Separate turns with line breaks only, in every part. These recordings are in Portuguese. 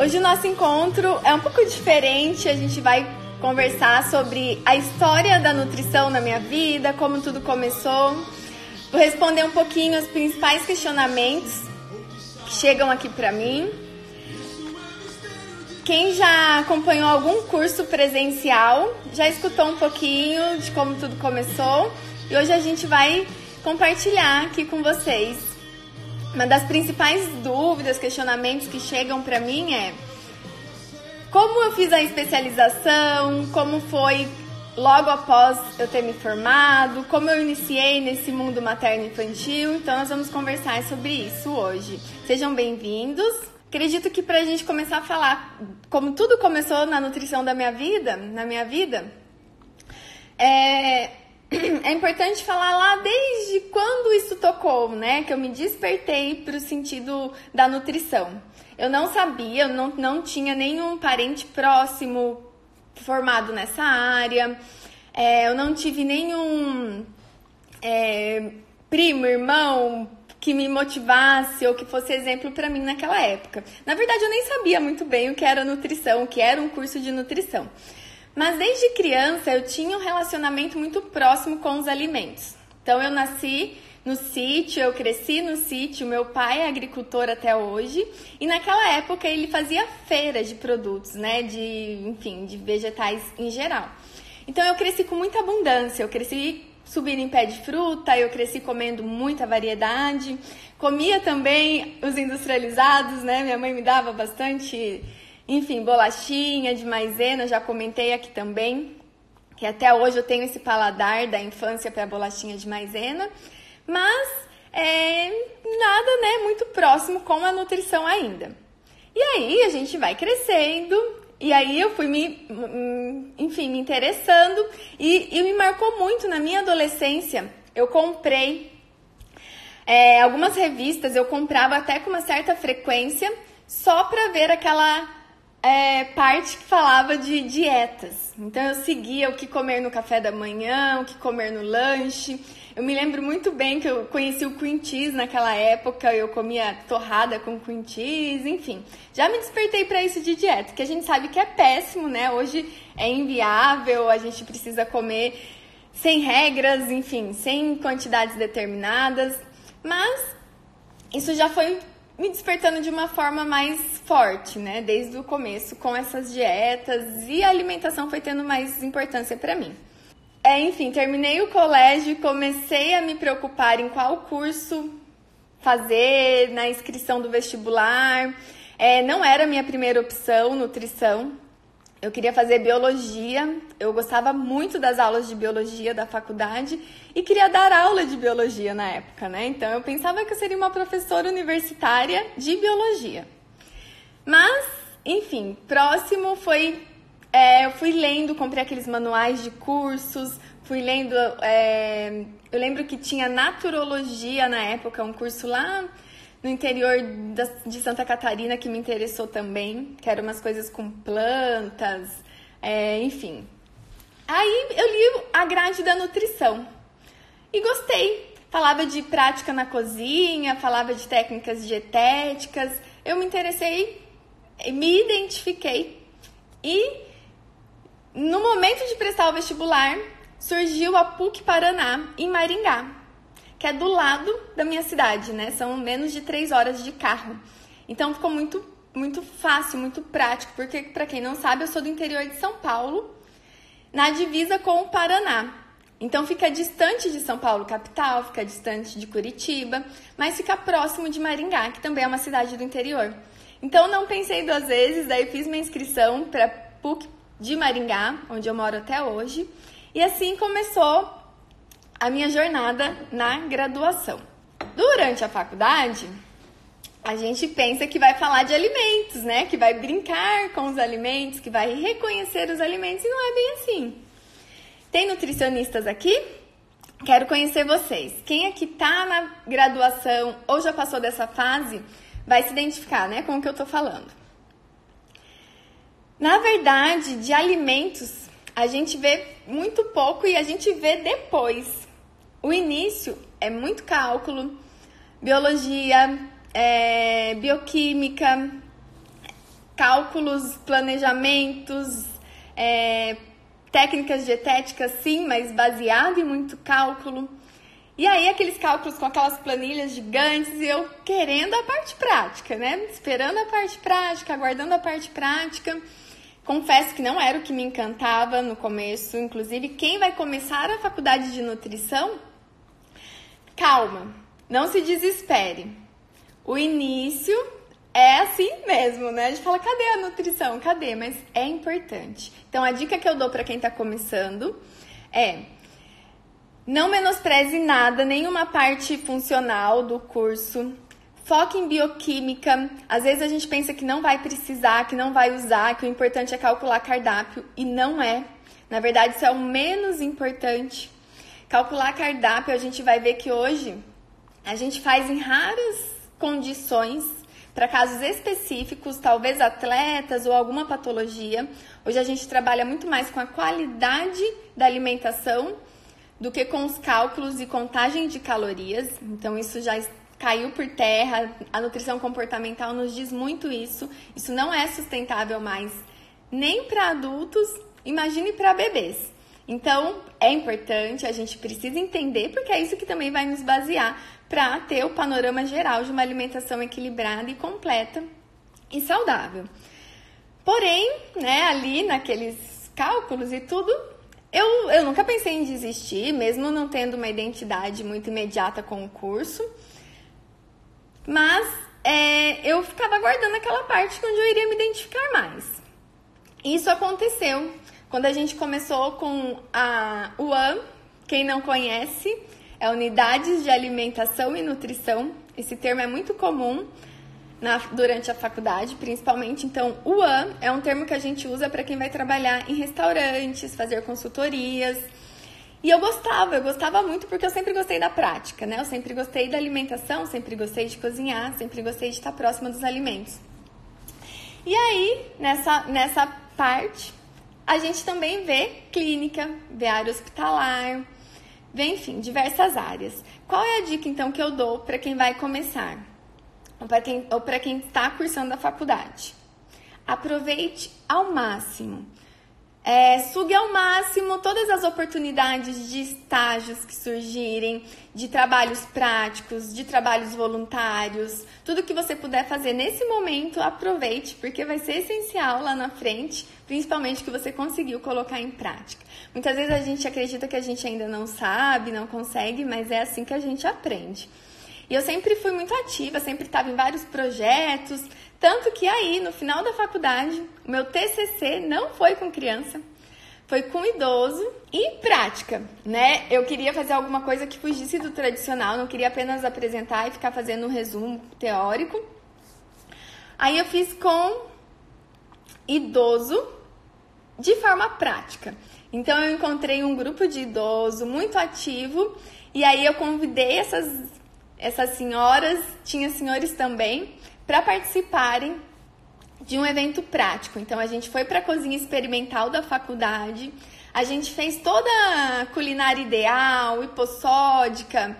Hoje o nosso encontro é um pouco diferente, a gente vai conversar sobre a história da nutrição na minha vida, como tudo começou. Vou responder um pouquinho os principais questionamentos que chegam aqui para mim. Quem já acompanhou algum curso presencial já escutou um pouquinho de como tudo começou e hoje a gente vai compartilhar aqui com vocês. Uma das principais dúvidas, questionamentos que chegam para mim é como eu fiz a especialização, como foi logo após eu ter me formado, como eu iniciei nesse mundo materno infantil. Então nós vamos conversar sobre isso hoje. Sejam bem-vindos. Acredito que para a gente começar a falar como tudo começou na nutrição da minha vida, na minha vida, é, é importante falar lá desde quando isso tocou, né? Que eu me despertei para o sentido da nutrição. Eu não sabia, eu não, não tinha nenhum parente próximo formado nessa área, é, eu não tive nenhum é, primo, irmão, que me motivasse ou que fosse exemplo para mim naquela época. Na verdade, eu nem sabia muito bem o que era nutrição, o que era um curso de nutrição. Mas desde criança eu tinha um relacionamento muito próximo com os alimentos. Então eu nasci no sítio, eu cresci no sítio, meu pai é agricultor até hoje, e naquela época ele fazia feiras de produtos, né, de, enfim, de vegetais em geral. Então eu cresci com muita abundância, eu cresci subindo em pé de fruta, eu cresci comendo muita variedade. Comia também os industrializados, né? Minha mãe me dava bastante, enfim, bolachinha de maisena, já comentei aqui também, que até hoje eu tenho esse paladar da infância para bolachinha de maisena, mas é, nada, né, muito próximo com a nutrição ainda. E aí a gente vai crescendo, e aí eu fui me, enfim, me interessando e, e me marcou muito na minha adolescência. Eu comprei é, algumas revistas, eu comprava até com uma certa frequência só para ver aquela é, parte que falava de dietas. Então eu seguia o que comer no café da manhã, o que comer no lanche. Eu me lembro muito bem que eu conheci o cream cheese naquela época, eu comia torrada com cream cheese, enfim. Já me despertei para isso de dieta, que a gente sabe que é péssimo, né? Hoje é inviável, a gente precisa comer sem regras, enfim, sem quantidades determinadas. Mas isso já foi me despertando de uma forma mais forte, né? Desde o começo, com essas dietas e a alimentação foi tendo mais importância para mim. É, enfim, terminei o colégio e comecei a me preocupar em qual curso fazer na inscrição do vestibular. É, não era minha primeira opção, nutrição. Eu queria fazer biologia. Eu gostava muito das aulas de biologia da faculdade e queria dar aula de biologia na época, né? Então eu pensava que eu seria uma professora universitária de biologia. Mas, enfim, próximo foi é, eu fui lendo, comprei aqueles manuais de cursos, fui lendo. É, eu lembro que tinha naturologia na época, um curso lá no interior de Santa Catarina que me interessou também, que eram umas coisas com plantas, é, enfim. Aí eu li a grade da nutrição e gostei. Falava de prática na cozinha, falava de técnicas dietéticas. Eu me interessei, me identifiquei e no momento de prestar o vestibular, surgiu a PUC Paraná, em Maringá, que é do lado da minha cidade, né? São menos de três horas de carro. Então ficou muito, muito fácil, muito prático, porque, para quem não sabe, eu sou do interior de São Paulo, na divisa com o Paraná. Então fica distante de São Paulo capital, fica distante de Curitiba, mas fica próximo de Maringá, que também é uma cidade do interior. Então não pensei duas vezes, daí fiz minha inscrição para PUC de Maringá, onde eu moro até hoje. E assim começou a minha jornada na graduação. Durante a faculdade, a gente pensa que vai falar de alimentos, né? Que vai brincar com os alimentos, que vai reconhecer os alimentos, e não é bem assim. Tem nutricionistas aqui? Quero conhecer vocês. Quem aqui tá na graduação ou já passou dessa fase vai se identificar, né, com o que eu tô falando. Na verdade, de alimentos, a gente vê muito pouco e a gente vê depois. O início é muito cálculo, biologia, é, bioquímica, cálculos, planejamentos, é, técnicas dietéticas, sim, mas baseado em muito cálculo. E aí, aqueles cálculos com aquelas planilhas gigantes e eu querendo a parte prática, né? Esperando a parte prática, aguardando a parte prática. Confesso que não era o que me encantava no começo. Inclusive, quem vai começar a faculdade de nutrição, calma, não se desespere. O início é assim mesmo, né? A gente fala, cadê a nutrição? Cadê? Mas é importante. Então, a dica que eu dou para quem está começando é não menospreze nada, nenhuma parte funcional do curso. Foque em bioquímica. Às vezes a gente pensa que não vai precisar, que não vai usar, que o importante é calcular cardápio e não é. Na verdade, isso é o menos importante. Calcular cardápio, a gente vai ver que hoje a gente faz em raras condições para casos específicos, talvez atletas ou alguma patologia. Hoje a gente trabalha muito mais com a qualidade da alimentação do que com os cálculos e contagem de calorias. Então isso já caiu por terra. A nutrição comportamental nos diz muito isso. Isso não é sustentável mais nem para adultos, imagine para bebês. Então, é importante, a gente precisa entender, porque é isso que também vai nos basear para ter o panorama geral de uma alimentação equilibrada e completa e saudável. Porém, né, ali naqueles cálculos e tudo, eu, eu nunca pensei em desistir, mesmo não tendo uma identidade muito imediata com o curso. Mas é, eu ficava aguardando aquela parte onde eu iria me identificar mais. Isso aconteceu quando a gente começou com a UAM, quem não conhece, é Unidades de Alimentação e Nutrição. Esse termo é muito comum na, durante a faculdade, principalmente. Então, AN é um termo que a gente usa para quem vai trabalhar em restaurantes, fazer consultorias. E eu gostava, eu gostava muito porque eu sempre gostei da prática, né? Eu sempre gostei da alimentação, sempre gostei de cozinhar, sempre gostei de estar próxima dos alimentos. E aí, nessa, nessa parte, a gente também vê clínica, vê área hospitalar, vê, enfim, diversas áreas. Qual é a dica, então, que eu dou para quem vai começar? ou para quem, está cursando a faculdade. Aproveite ao máximo. É, sugue ao máximo todas as oportunidades de estágios que surgirem, de trabalhos práticos, de trabalhos voluntários, tudo que você puder fazer nesse momento, aproveite, porque vai ser essencial lá na frente, principalmente que você conseguiu colocar em prática. Muitas vezes a gente acredita que a gente ainda não sabe, não consegue, mas é assim que a gente aprende. E eu sempre fui muito ativa, sempre estava em vários projetos, tanto que aí, no final da faculdade, o meu TCC não foi com criança, foi com idoso e prática, né? Eu queria fazer alguma coisa que fugisse do tradicional, não queria apenas apresentar e ficar fazendo um resumo teórico. Aí eu fiz com idoso de forma prática. Então eu encontrei um grupo de idoso muito ativo e aí eu convidei essas essas senhoras, tinha senhores também, para participarem de um evento prático. Então a gente foi para a cozinha experimental da faculdade, a gente fez toda a culinária ideal, hipossódica,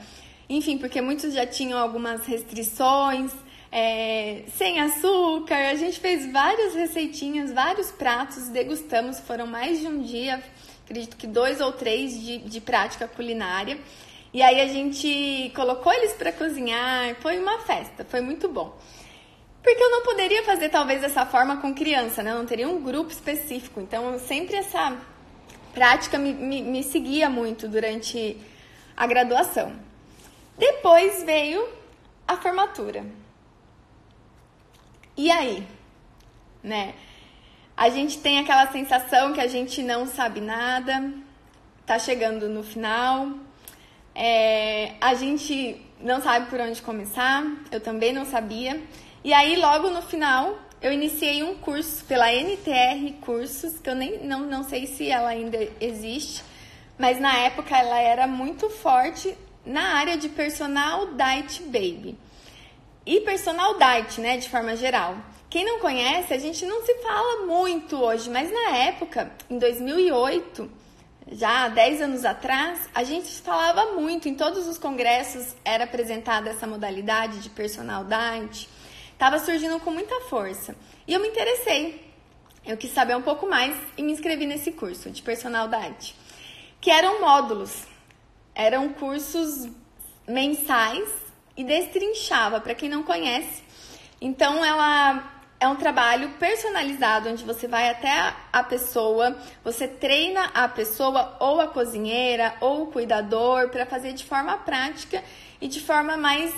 enfim, porque muitos já tinham algumas restrições, é, sem açúcar. A gente fez várias receitinhas, vários pratos, degustamos, foram mais de um dia, acredito que dois ou três de, de prática culinária. E aí a gente colocou eles para cozinhar, foi uma festa, foi muito bom. Porque eu não poderia fazer talvez dessa forma com criança, né? Eu não teria um grupo específico. Então, sempre essa prática me, me, me seguia muito durante a graduação. Depois veio a formatura. E aí? Né? A gente tem aquela sensação que a gente não sabe nada, tá chegando no final, é, a gente não sabe por onde começar, eu também não sabia. E aí, logo no final, eu iniciei um curso pela NTR Cursos, que eu nem não, não sei se ela ainda existe, mas na época ela era muito forte na área de personal diet baby. E personal diet, né, de forma geral. Quem não conhece, a gente não se fala muito hoje, mas na época, em 2008, já há 10 anos atrás, a gente falava muito, em todos os congressos era apresentada essa modalidade de personal diet. estava surgindo com muita força. E eu me interessei. Eu quis saber um pouco mais e me inscrevi nesse curso de personal diet, que eram módulos. Eram cursos mensais e destrinchava, para quem não conhece. Então ela é um trabalho personalizado onde você vai até a pessoa, você treina a pessoa ou a cozinheira ou o cuidador para fazer de forma prática e de forma mais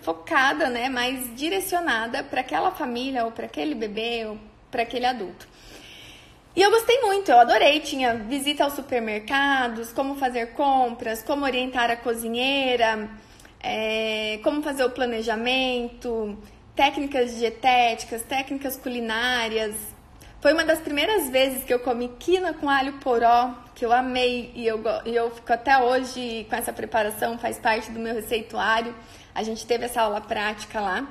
focada, né, mais direcionada para aquela família ou para aquele bebê ou para aquele adulto. E eu gostei muito, eu adorei. Tinha visita aos supermercados, como fazer compras, como orientar a cozinheira, é, como fazer o planejamento, técnicas dietéticas, técnicas culinárias. Foi uma das primeiras vezes que eu comi quina com alho poró, que eu amei e eu, e eu fico até hoje com essa preparação, faz parte do meu receituário. A gente teve essa aula prática lá.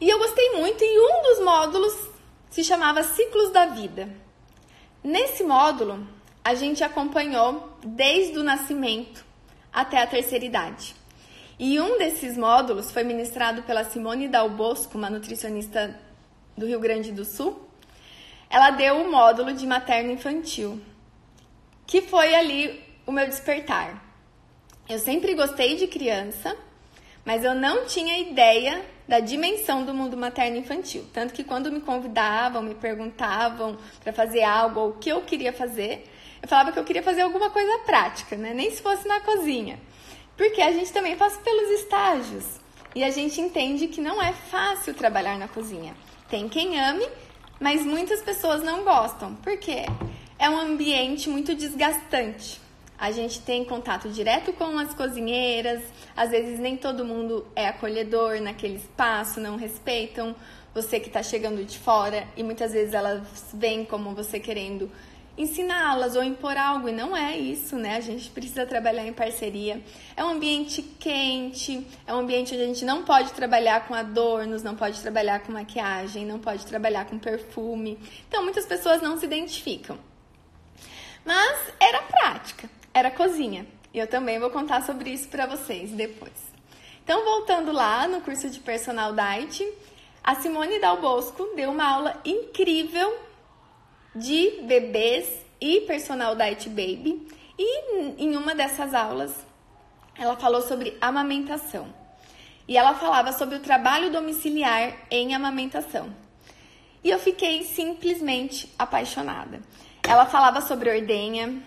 E eu gostei muito e um dos módulos se chamava Ciclos da Vida. Nesse módulo, a gente acompanhou desde o nascimento até a terceira idade. E um desses módulos foi ministrado pela Simone Dal Bosco, uma nutricionista do Rio Grande do Sul. Ela deu o módulo de materno infantil, que foi ali o meu despertar. Eu sempre gostei de criança, mas eu não tinha ideia da dimensão do mundo materno infantil. Tanto que quando me convidavam, me perguntavam para fazer algo ou o que eu queria fazer, eu falava que eu queria fazer alguma coisa prática, né? Nem se fosse na cozinha. Porque a gente também passa pelos estágios e a gente entende que não é fácil trabalhar na cozinha. Tem quem ame, mas muitas pessoas não gostam, porque é um ambiente muito desgastante. A gente tem contato direto com as cozinheiras, às vezes nem todo mundo é acolhedor naquele espaço, não respeitam você que está chegando de fora e muitas vezes elas vêm como você querendo ensiná-las ou impor algo, e não é isso, né? A gente precisa trabalhar em parceria. É um ambiente quente, é um ambiente onde a gente não pode trabalhar com adornos, não pode trabalhar com maquiagem, não pode trabalhar com perfume. Então, muitas pessoas não se identificam. Mas era prática, era cozinha. E eu também vou contar sobre isso para vocês depois. Então, voltando lá no curso de Personal Diet, a Simone Dal Bosco deu uma aula incrível de bebês e personal diet baby. E em uma dessas aulas, ela falou sobre amamentação. E ela falava sobre o trabalho domiciliar em amamentação. E eu fiquei simplesmente apaixonada. Ela falava sobre ordenha,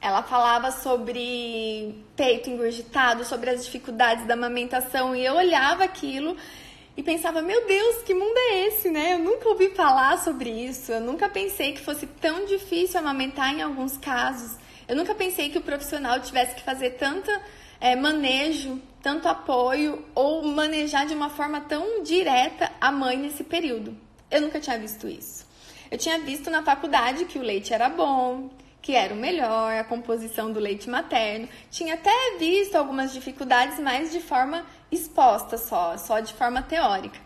ela falava sobre peito engurgitado, sobre as dificuldades da amamentação, e eu olhava aquilo e pensava, meu Deus, que mundo é esse, né? Eu nunca ouvi falar sobre isso, eu nunca pensei que fosse tão difícil amamentar em alguns casos. Eu nunca pensei que o profissional tivesse que fazer tanto é, manejo, tanto apoio ou manejar de uma forma tão direta a mãe nesse período. Eu nunca tinha visto isso. Eu tinha visto na faculdade que o leite era bom, que era o melhor, a composição do leite materno. Tinha até visto algumas dificuldades, mas de forma exposta só, só de forma teórica.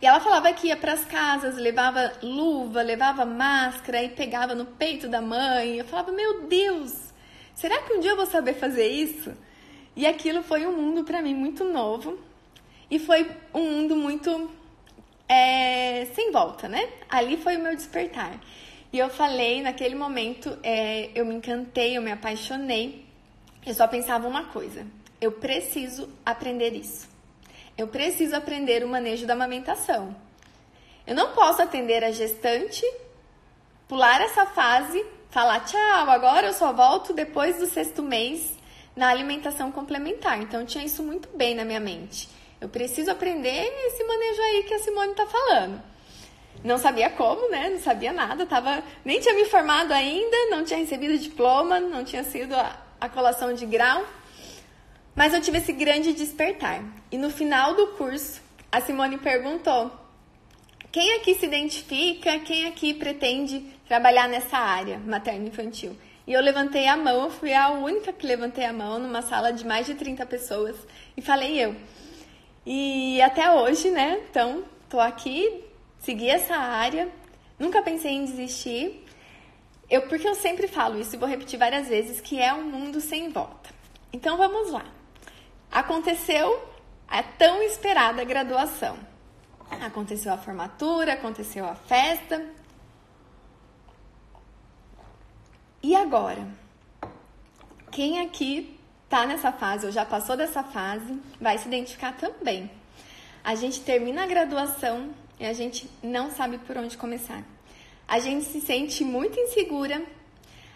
E ela falava que ia para as casas, levava luva, levava máscara e pegava no peito da mãe. Eu falava, meu Deus, será que um dia eu vou saber fazer isso? E aquilo foi um mundo para mim muito novo e foi um mundo muito é, sem volta, né? Ali foi o meu despertar. E eu falei, naquele momento, é, eu me encantei, eu me apaixonei. Eu só pensava uma coisa: eu preciso aprender isso. Eu preciso aprender o manejo da amamentação. Eu não posso atender a gestante, pular essa fase, falar tchau, agora eu só volto depois do sexto mês na alimentação complementar. Então tinha isso muito bem na minha mente. Eu preciso aprender esse manejo aí que a Simone está falando. Não sabia como, né? Não sabia nada, tava, nem tinha me formado ainda, não tinha recebido diploma, não tinha sido a, a colação de grau. Mas eu tive esse grande despertar. E no final do curso, a Simone perguntou: quem aqui se identifica, quem aqui pretende trabalhar nessa área materno-infantil? E eu levantei a mão, fui a única que levantei a mão numa sala de mais de 30 pessoas e falei eu. E até hoje, né? Então, tô aqui, segui essa área, nunca pensei em desistir. Eu, porque eu sempre falo isso e vou repetir várias vezes, que é um mundo sem volta. Então vamos lá. Aconteceu a tão esperada graduação. Aconteceu a formatura, aconteceu a festa. E agora? Quem aqui tá nessa fase ou já passou dessa fase vai se identificar também. A gente termina a graduação e a gente não sabe por onde começar. A gente se sente muito insegura,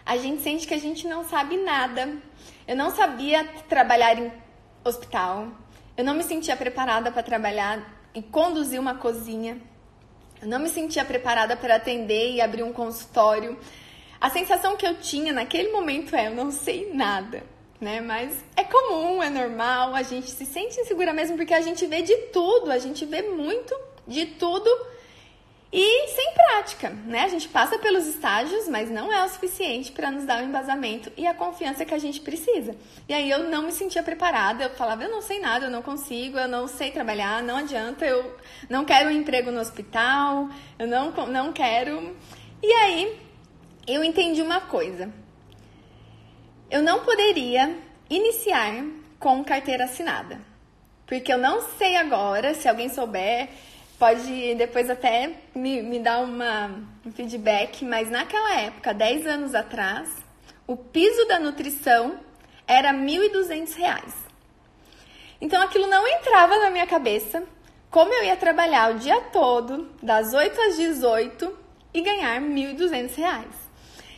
a gente sente que a gente não sabe nada. Eu não sabia trabalhar em hospital, eu não me sentia preparada para trabalhar e conduzir uma cozinha. Eu não me sentia preparada para atender e abrir um consultório. A sensação que eu tinha naquele momento é: eu não sei nada, né? Mas é comum, é normal, a gente se sente insegura mesmo porque a gente vê de tudo, a gente vê muito de tudo e sem prática, né? A gente passa pelos estágios, mas não é o suficiente para nos dar o embasamento e a confiança que a gente precisa. E aí eu não me sentia preparada, eu falava, eu não sei nada, eu não consigo, eu não sei trabalhar, não adianta, eu não quero um emprego no hospital, eu não, não quero. E aí eu entendi uma coisa. Eu não poderia iniciar com carteira assinada. Porque eu não sei agora, se alguém souber, pode depois até me, me dar uma, um feedback, mas naquela época, 10 anos atrás, o piso da nutrição era R$ 1.200. Então aquilo não entrava na minha cabeça como eu ia trabalhar o dia todo, das 8 às 18 e ganhar R$ 1.200.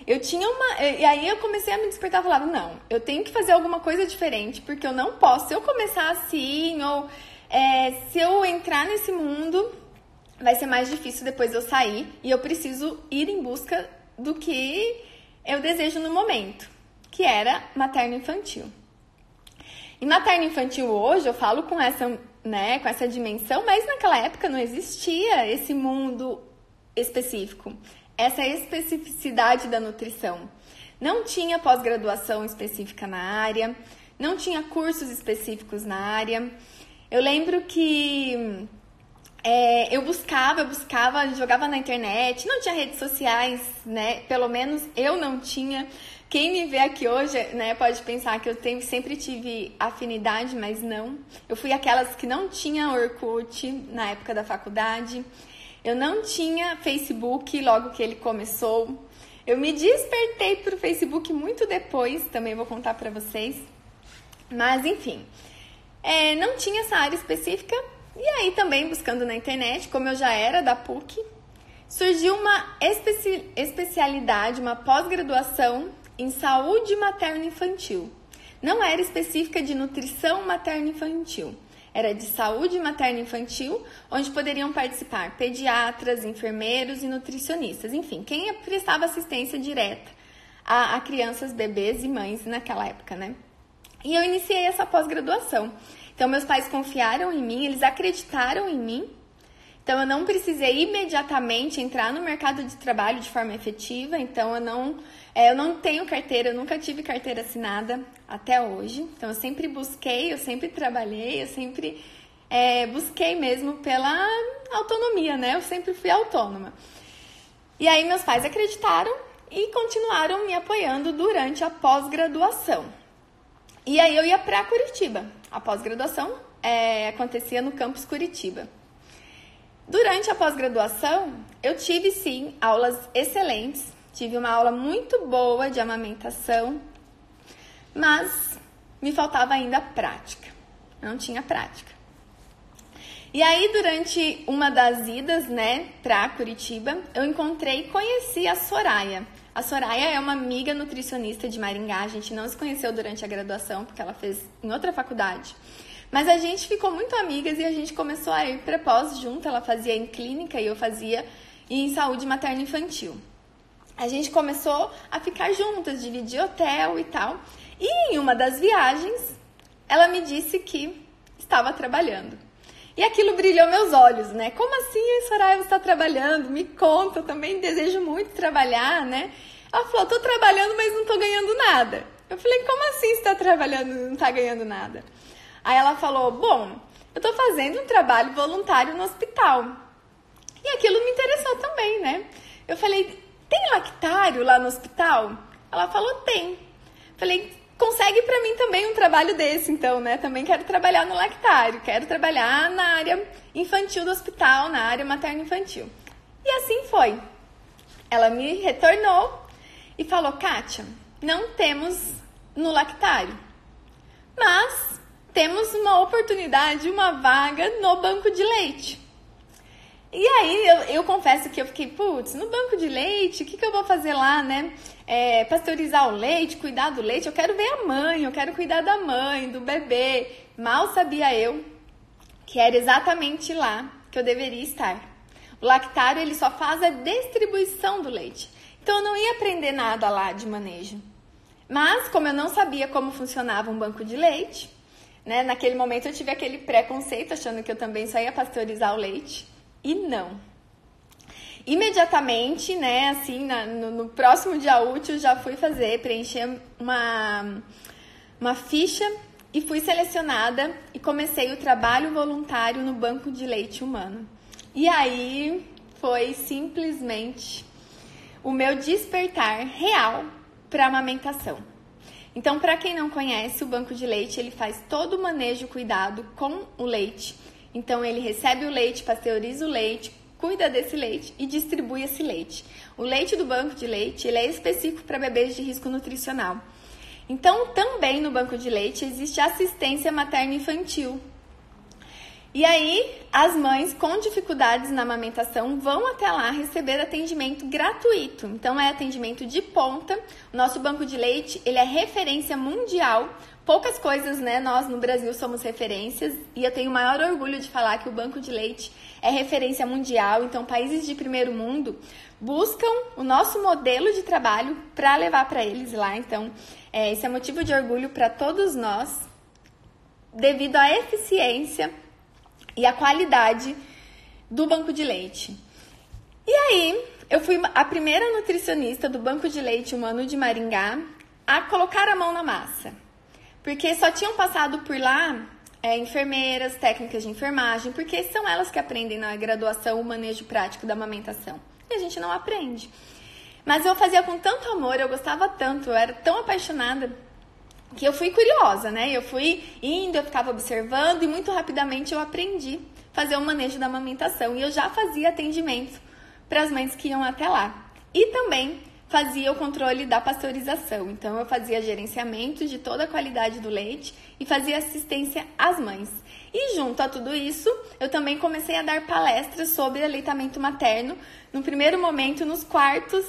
Eu tinha uma. E aí eu comecei a me despertar e falava: não, eu tenho que fazer alguma coisa diferente, porque eu não posso. Se eu começar assim, ou é, se eu entrar nesse mundo, vai ser mais difícil depois eu sair e eu preciso ir em busca do que eu desejo no momento, que era materno infantil. E materno infantil hoje eu falo com essa, né, com essa dimensão, mas naquela época não existia esse mundo específico, essa especificidade da nutrição. Não tinha pós-graduação específica na área, não tinha cursos específicos na área. Eu lembro que é, eu buscava, eu buscava, jogava na internet, não tinha redes sociais, né? Pelo menos eu não tinha. Quem me vê aqui hoje, né, pode pensar que eu tenho, sempre tive afinidade, mas não. Eu fui aquelas que não tinha Orkut na época da faculdade. Eu não tinha Facebook logo que ele começou. Eu me despertei para o Facebook muito depois, também vou contar para vocês. Mas enfim, é, não tinha essa área específica. E aí também buscando na internet, como eu já era da PUC, surgiu uma especi especialidade, uma pós-graduação em saúde materno-infantil. Não era específica de nutrição materno-infantil, era de saúde materno-infantil, onde poderiam participar pediatras, enfermeiros e nutricionistas, enfim, quem prestava assistência direta a, a crianças, bebês e mães naquela época, né? E eu iniciei essa pós-graduação. Então, meus pais confiaram em mim, eles acreditaram em mim. Então, eu não precisei imediatamente entrar no mercado de trabalho de forma efetiva. Então, eu não, é, eu não tenho carteira, eu nunca tive carteira assinada até hoje. Então, eu sempre busquei, eu sempre trabalhei, eu sempre é, busquei mesmo pela autonomia, né? Eu sempre fui autônoma. E aí, meus pais acreditaram e continuaram me apoiando durante a pós-graduação. E aí eu ia para Curitiba. A pós-graduação é, acontecia no campus Curitiba. Durante a pós-graduação, eu tive sim aulas excelentes. Tive uma aula muito boa de amamentação, mas me faltava ainda prática. Não tinha prática. E aí, durante uma das idas, né, para Curitiba, eu encontrei e conheci a Soraya. A Soraya é uma amiga nutricionista de Maringá. A gente não se conheceu durante a graduação, porque ela fez em outra faculdade. Mas a gente ficou muito amigas e a gente começou a ir para pós junto. Ela fazia em clínica e eu fazia em saúde materno infantil. A gente começou a ficar juntas, dividir hotel e tal. E em uma das viagens, ela me disse que estava trabalhando. E aquilo brilhou meus olhos, né? Como assim, Soraya, está trabalhando? Me conta, eu também desejo muito trabalhar, né? Ela falou, tô trabalhando, mas não tô ganhando nada. Eu falei, como assim você está trabalhando e não está ganhando nada? Aí ela falou, bom, eu tô fazendo um trabalho voluntário no hospital. E aquilo me interessou também, né? Eu falei, tem lactário lá no hospital? Ela falou, tem. Falei, consegue para mim também um trabalho desse, então, né? Também quero trabalhar no lactário, quero trabalhar na área infantil do hospital, na área materno-infantil. E assim foi. Ela me retornou e falou: Kátia, não temos no lactário, mas temos uma oportunidade, uma vaga no banco de leite. E aí eu, eu confesso que eu fiquei, putz, no banco de leite, o que, que eu vou fazer lá, né? É, pasteurizar o leite, cuidar do leite, eu quero ver a mãe, eu quero cuidar da mãe, do bebê. Mal sabia eu que era exatamente lá que eu deveria estar. O lactário ele só faz a distribuição do leite. Então eu não ia aprender nada lá de manejo. Mas como eu não sabia como funcionava um banco de leite, né, naquele momento eu tive aquele preconceito achando que eu também só ia pasteurizar o leite e não. Imediatamente, né, assim, na, no, no, próximo dia útil, já fui fazer, preencher uma, uma ficha e fui selecionada e comecei o trabalho voluntário no Banco de Leite Humano. E aí foi simplesmente o meu despertar real para amamentação. Então, para quem não conhece, o banco de leite ele faz todo o manejo cuidado com o leite então ele recebe o leite, pasteuriza o leite, cuida desse leite e distribui esse leite. O leite do banco de leite ele é específico para bebês de risco nutricional. Então também no banco de leite existe assistência materna infantil. E aí, as mães com dificuldades na amamentação vão até lá receber atendimento gratuito. Então, é atendimento de ponta. O nosso banco de leite, ele é referência mundial poucas coisas, né? Nós no Brasil somos referências e eu tenho o maior orgulho de falar que o banco de leite é referência mundial. Então, países de primeiro mundo buscam o nosso modelo de trabalho para levar para eles lá. Então, é, esse é motivo de orgulho para todos nós, devido à eficiência e à qualidade do banco de leite. E aí, eu fui a primeira nutricionista do Banco de Leite Humano de Maringá a colocar a mão na massa. Porque só tinham passado por lá é, enfermeiras, técnicas de enfermagem, porque são elas que aprendem na graduação o manejo prático da amamentação. E a gente não aprende. Mas eu fazia com tanto amor, eu gostava tanto, eu era tão apaixonada que eu fui curiosa, né? Eu fui indo, eu ficava observando e muito rapidamente eu aprendi a fazer o manejo da amamentação. E eu já fazia atendimento para as mães que iam até lá. E também fazia o controle da pasteurização. Então, eu fazia gerenciamento de toda a qualidade do leite e fazia assistência às mães. E junto a tudo isso, eu também comecei a dar palestras sobre aleitamento materno, no primeiro momento nos quartos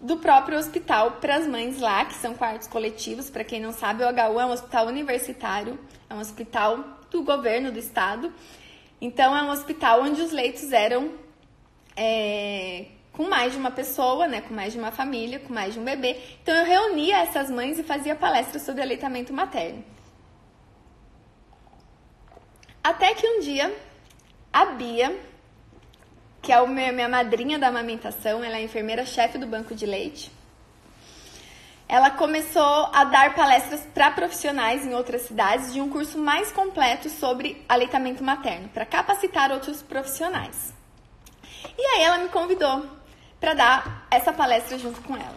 do próprio hospital para as mães lá, que são quartos coletivos. Para quem não sabe, o HU é um hospital universitário, é um hospital do governo do estado. Então, é um hospital onde os leitos eram é, com mais de uma pessoa, né, com mais de uma família, com mais de um bebê. Então eu reunia essas mães e fazia palestras sobre aleitamento materno. Até que um dia a Bia, que é a minha madrinha da amamentação, ela é enfermeira-chefe do banco de leite, ela começou a dar palestras para profissionais em outras cidades de um curso mais completo sobre aleitamento materno, para capacitar outros profissionais. E aí ela me convidou para dar essa palestra junto com ela.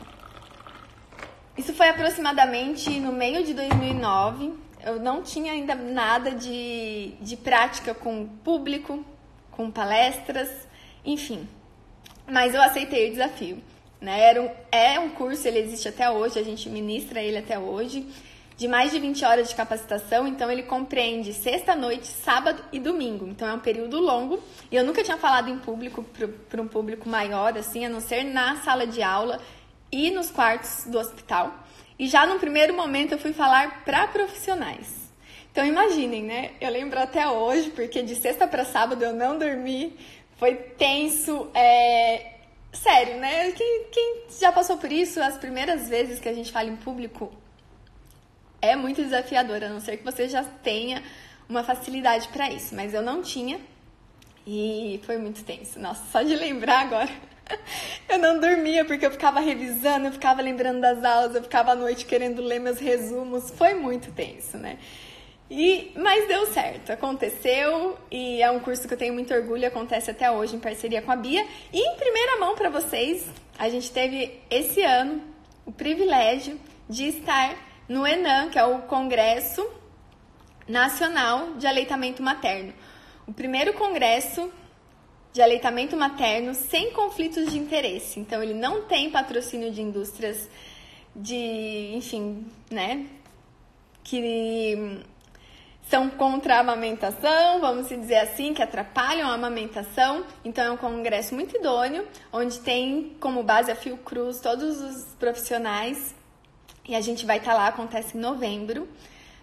Isso foi aproximadamente no meio de 2009. Eu não tinha ainda nada de, de prática com público, com palestras, enfim. Mas eu aceitei o desafio. Né? Era um, é um curso, ele existe até hoje, a gente ministra ele até hoje de mais de 20 horas de capacitação, então ele compreende sexta noite, sábado e domingo. Então é um período longo. E eu nunca tinha falado em público para um público maior, assim, a não ser na sala de aula e nos quartos do hospital. E já no primeiro momento eu fui falar para profissionais. Então imaginem, né? Eu lembro até hoje, porque de sexta para sábado eu não dormi, foi tenso, é... sério, né? Quem, quem já passou por isso, as primeiras vezes que a gente fala em público é muito desafiador, a não ser que você já tenha uma facilidade para isso, mas eu não tinha e foi muito tenso. Nossa, só de lembrar agora. Eu não dormia porque eu ficava revisando, eu ficava lembrando das aulas, eu ficava à noite querendo ler meus resumos. Foi muito tenso, né? E, mas deu certo, aconteceu e é um curso que eu tenho muito orgulho, acontece até hoje em parceria com a Bia. E em primeira mão para vocês, a gente teve esse ano o privilégio de estar no ENAM, que é o Congresso Nacional de Aleitamento Materno. O primeiro congresso de aleitamento materno sem conflitos de interesse. Então, ele não tem patrocínio de indústrias de, enfim, né, que são contra a amamentação, vamos dizer assim, que atrapalham a amamentação. Então é um congresso muito idôneo, onde tem como base a Fiocruz todos os profissionais. E a gente vai estar tá lá, acontece em novembro.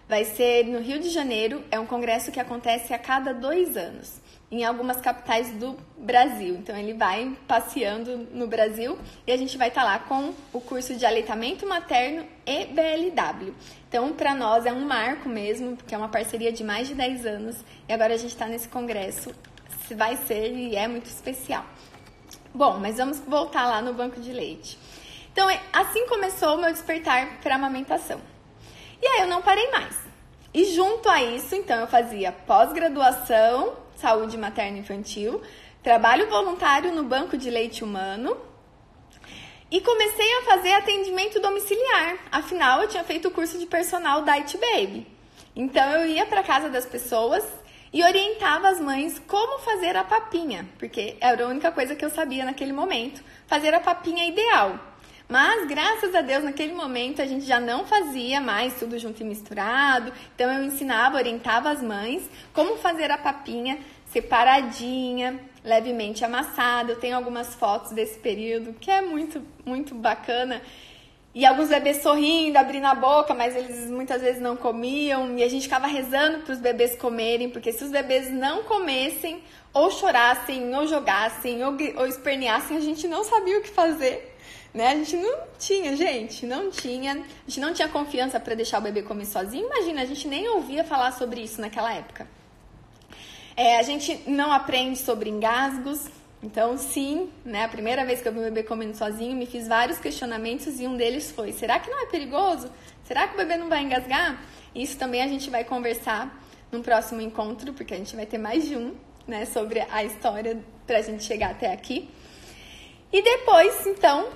Vai ser no Rio de Janeiro, é um congresso que acontece a cada dois anos em algumas capitais do Brasil. Então ele vai passeando no Brasil e a gente vai estar tá lá com o curso de aleitamento materno e BLW. Então para nós é um marco mesmo, porque é uma parceria de mais de 10 anos e agora a gente está nesse congresso, vai ser e é muito especial. Bom, mas vamos voltar lá no banco de leite. Então é, assim começou o meu despertar para amamentação. E aí eu não parei mais. E junto a isso, então eu fazia pós-graduação saúde materna infantil, trabalho voluntário no banco de leite humano e comecei a fazer atendimento domiciliar. Afinal, eu tinha feito o curso de personal Diet Baby. Então eu ia para casa das pessoas e orientava as mães como fazer a papinha, porque era a única coisa que eu sabia naquele momento, fazer a papinha ideal. Mas graças a Deus, naquele momento a gente já não fazia mais tudo junto e misturado. Então eu ensinava, orientava as mães como fazer a papinha separadinha, levemente amassada. Eu tenho algumas fotos desse período que é muito, muito bacana. E alguns bebês sorrindo, abrindo a boca, mas eles muitas vezes não comiam. E a gente ficava rezando para os bebês comerem, porque se os bebês não comessem, ou chorassem, ou jogassem, ou, ou esperneassem, a gente não sabia o que fazer né? A gente não tinha, gente, não tinha. A gente não tinha confiança para deixar o bebê comer sozinho. Imagina, a gente nem ouvia falar sobre isso naquela época. É, a gente não aprende sobre engasgos. Então, sim, né? A primeira vez que eu vi o bebê comendo sozinho, me fiz vários questionamentos e um deles foi: será que não é perigoso? Será que o bebê não vai engasgar? Isso também a gente vai conversar no próximo encontro, porque a gente vai ter mais de um, né? Sobre a história para a gente chegar até aqui. E depois, então,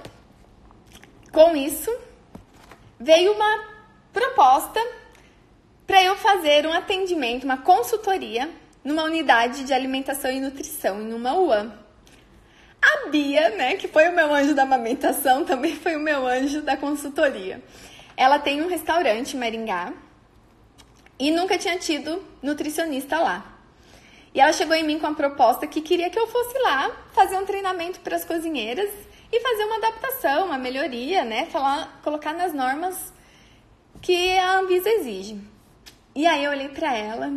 com isso, veio uma proposta para eu fazer um atendimento, uma consultoria numa unidade de alimentação e nutrição, em uma UAM. A Bia, né, que foi o meu anjo da amamentação, também foi o meu anjo da consultoria. Ela tem um restaurante em Maringá e nunca tinha tido nutricionista lá. E ela chegou em mim com a proposta que queria que eu fosse lá fazer um treinamento para as cozinheiras e fazer uma adaptação, uma melhoria, né? Falar, colocar nas normas que a Anvisa exige. E aí eu olhei para ela,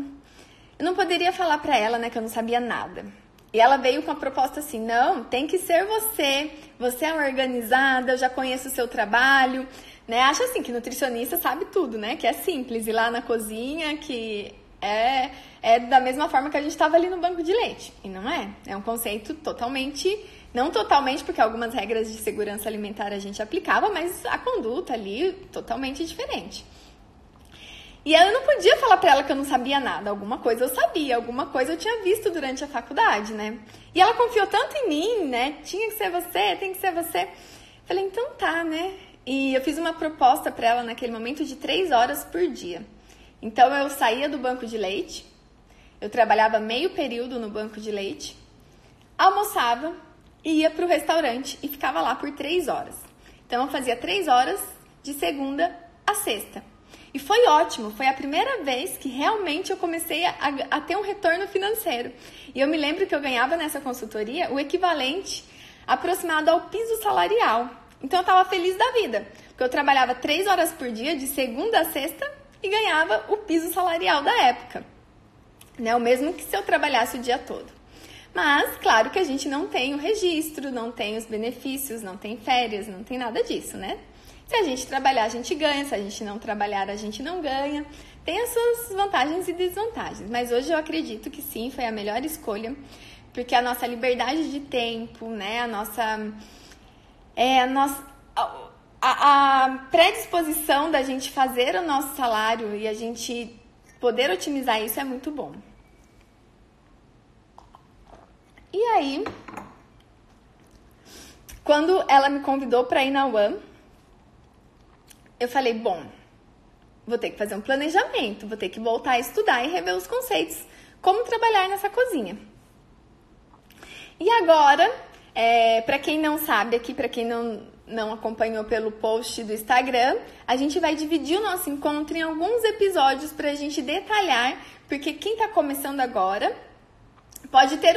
eu não poderia falar para ela, né, que eu não sabia nada. E ela veio com a proposta assim: não, tem que ser você. Você é organizada, eu já conheço o seu trabalho. Né? Acha assim que nutricionista sabe tudo, né? Que é simples ir lá na cozinha, que é, é da mesma forma que a gente estava ali no banco de leite. E não é. É um conceito totalmente não totalmente, porque algumas regras de segurança alimentar a gente aplicava, mas a conduta ali totalmente diferente. E eu não podia falar para ela que eu não sabia nada. Alguma coisa eu sabia, alguma coisa eu tinha visto durante a faculdade, né? E ela confiou tanto em mim, né? Tinha que ser você, tem que ser você. Falei, então tá, né? E eu fiz uma proposta para ela naquele momento de três horas por dia. Então eu saía do banco de leite, eu trabalhava meio período no banco de leite, almoçava, ia para o restaurante e ficava lá por três horas. Então eu fazia três horas de segunda a sexta. E foi ótimo, foi a primeira vez que realmente eu comecei a, a, ter um retorno financeiro. E eu me lembro que eu ganhava nessa consultoria o equivalente aproximado ao piso salarial. Então eu estava feliz da vida, porque eu trabalhava três horas por dia, de segunda a sexta, e ganhava o piso salarial da época. Né? O mesmo que se eu trabalhasse o dia todo. Mas, claro que a gente não tem o registro, não tem os benefícios, não tem férias, não tem nada disso, né? Se a gente trabalhar, a gente ganha, se a gente não trabalhar, a gente não ganha. Tem as suas vantagens e desvantagens, mas hoje eu acredito que sim, foi a melhor escolha, porque a nossa liberdade de tempo, né, a nossa é a nossa a, a predisposição da gente fazer o nosso salário e a gente poder otimizar isso é muito bom. E aí, quando ela me convidou para ir na UAM, eu falei, bom, vou ter que fazer um planejamento, vou ter que voltar a estudar e rever os conceitos, como trabalhar nessa cozinha. E agora, é, para quem não sabe aqui, para quem não, não acompanhou pelo post do Instagram, a gente vai dividir o nosso encontro em alguns episódios para a gente detalhar, porque quem está começando agora pode ter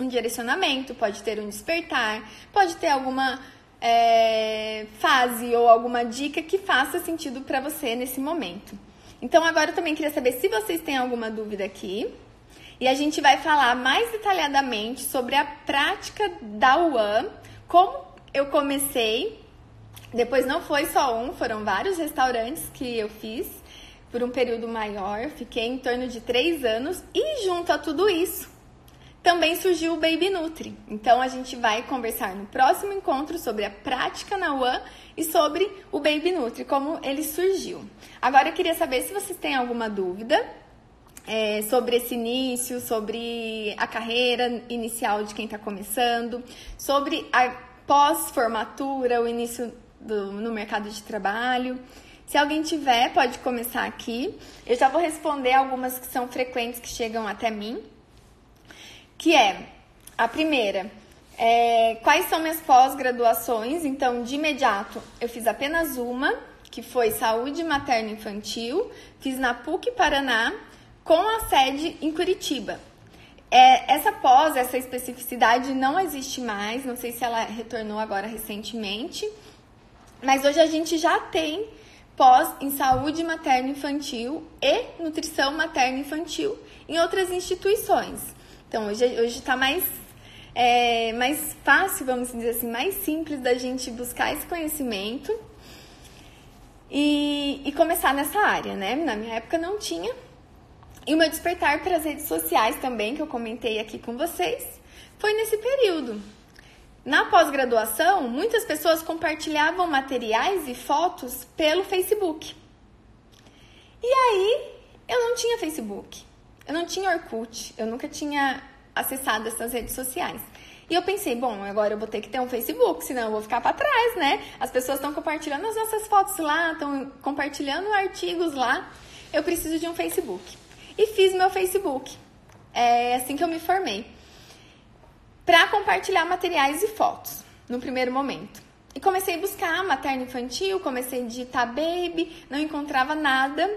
um, direcionamento, pode ter um despertar, pode ter alguma é, fase ou alguma dica que faça sentido para você nesse momento. Então, agora eu também queria saber se vocês têm alguma dúvida aqui. E a gente vai falar mais detalhadamente sobre a prática da UAM, como eu comecei. Depois não foi só um, foram vários restaurantes que eu fiz por um período maior. Fiquei em torno de três anos e junto a tudo isso também surgiu o Baby Nutri. Então a gente vai conversar no próximo encontro sobre a prática na UAM e sobre o Baby Nutri, como ele surgiu. Agora eu queria saber se vocês têm alguma dúvida é, sobre esse início, sobre a carreira inicial de quem está começando, sobre a pós-formatura, o início do, no mercado de trabalho. Se alguém tiver, pode começar aqui. Eu já vou responder algumas que são frequentes que chegam até mim. Que é a primeira, é, quais são minhas pós-graduações? Então, de imediato, eu fiz apenas uma, que foi Saúde Materno Infantil, fiz na PUC Paraná com a sede em Curitiba. É, essa pós, essa especificidade não existe mais, não sei se ela retornou agora recentemente, mas hoje a gente já tem pós em saúde materno-infantil e nutrição materno-infantil em outras instituições. Então hoje está mais, é, mais fácil, vamos dizer assim, mais simples da gente buscar esse conhecimento e, e começar nessa área, né? Na minha época não tinha, e o meu despertar para as redes sociais também, que eu comentei aqui com vocês, foi nesse período. Na pós-graduação, muitas pessoas compartilhavam materiais e fotos pelo Facebook. E aí, eu não tinha Facebook, eu não tinha Orkut, eu nunca tinha acessado essas redes sociais. E eu pensei, bom, agora eu vou ter que ter um Facebook, senão eu vou ficar para trás, né? As pessoas estão compartilhando as nossas fotos lá, estão compartilhando artigos lá. Eu preciso de um Facebook e fiz meu Facebook. É assim que eu me formei. Para compartilhar materiais e fotos, no primeiro momento. E comecei a buscar materno infantil, comecei a digitar baby, não encontrava nada.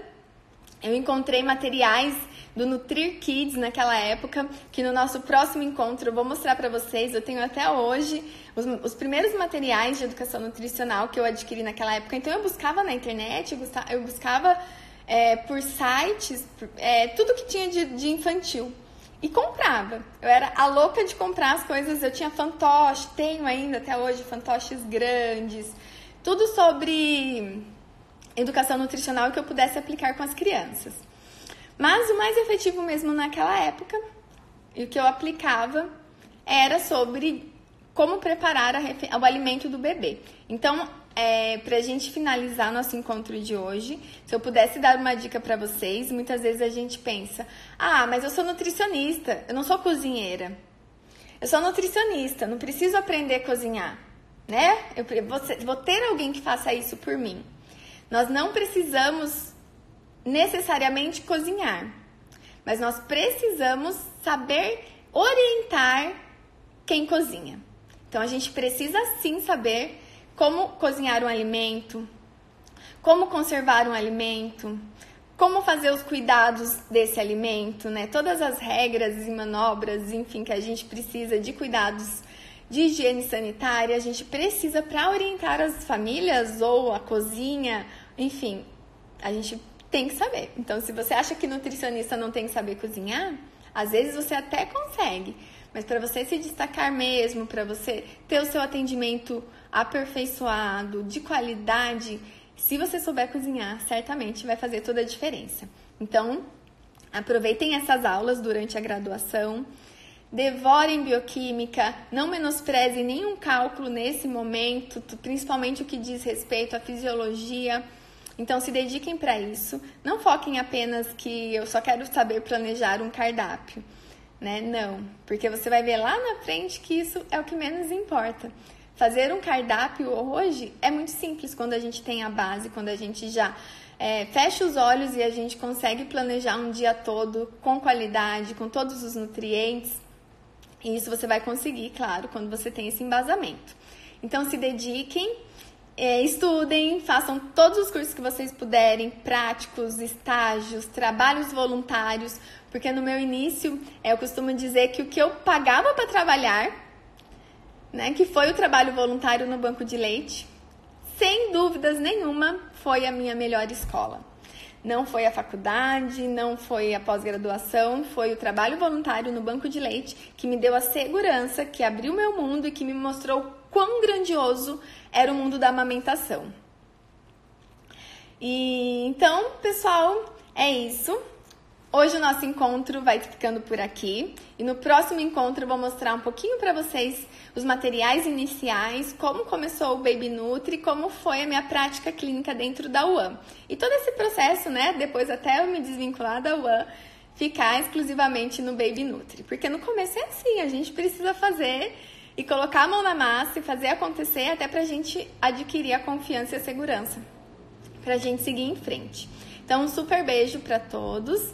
Eu encontrei materiais do Nutrir Kids naquela época, que no nosso próximo encontro eu vou mostrar para vocês. Eu tenho até hoje os, os, primeiros materiais de educação nutricional que eu adquiri naquela época. Então eu buscava na internet, eu buscava é, por sites, é, tudo que tinha de, de, infantil. E comprava. Eu era a louca de comprar as coisas. Eu tinha fantoche, tenho ainda até hoje fantoches grandes. Tudo sobre educação nutricional que eu pudesse aplicar com as crianças. Mas o mais efetivo mesmo naquela época, e o que eu aplicava, era sobre como preparar o alimento do bebê. Então, é, para a gente finalizar nosso encontro de hoje, se eu pudesse dar uma dica para vocês, muitas vezes a gente pensa: ah, mas eu sou nutricionista, eu não sou cozinheira. Eu sou nutricionista, não preciso aprender a cozinhar, né? Eu vou, vou ter alguém que faça isso por mim. Nós não precisamos necessariamente cozinhar, mas nós precisamos saber orientar quem cozinha. Então a gente precisa sim saber como cozinhar um alimento, como conservar um alimento, como fazer os cuidados desse alimento, né? Todas as regras e manobras, enfim, que a gente precisa de cuidados de higiene sanitária, a gente precisa para orientar as famílias ou a cozinha, enfim, a gente tem que saber. Então, se você acha que nutricionista não tem que saber cozinhar, às vezes você até consegue, mas para você se destacar mesmo, para você ter o seu atendimento aperfeiçoado, de qualidade, se você souber cozinhar, certamente vai fazer toda a diferença. Então, aproveitem essas aulas durante a graduação, devorem bioquímica, não menosprezem nenhum cálculo nesse momento, principalmente o que diz respeito à fisiologia. Então, se dediquem para isso. Não foquem apenas que eu só quero saber planejar um cardápio, né? Não, porque você vai ver lá na frente que isso é o que menos importa. Fazer um cardápio hoje é muito simples quando a gente tem a base, quando a gente já é, fecha os olhos e a gente consegue planejar um dia todo com qualidade, com todos os nutrientes. E isso você vai conseguir, claro, quando você tem esse embasamento. Então se dediquem, é, estudem, façam todos os cursos que vocês puderem, práticos, estágios, trabalhos voluntários, porque no meu início é, eu costumo dizer que o que eu pagava para trabalhar né, que foi o trabalho voluntário no banco de leite, sem dúvidas nenhuma foi a minha melhor escola. Não foi a faculdade, não foi a pós-graduação, foi o trabalho voluntário no banco de leite que me deu a segurança, que abriu meu mundo e que me mostrou quão grandioso era o mundo da amamentação. E então, pessoal, é isso. Hoje o nosso encontro vai ficando por aqui e no próximo encontro eu vou mostrar um pouquinho para vocês os materiais iniciais, como começou o Baby Nutri, como foi a minha prática clínica dentro da UAM. E todo esse processo, né, depois até eu me desvincular da UAM, ficar exclusivamente no Baby Nutri. Porque no começo é assim, a gente precisa fazer e colocar a mão na massa e fazer acontecer até pra gente adquirir a confiança e a segurança, pra gente seguir em frente. Então, um super beijo para todos.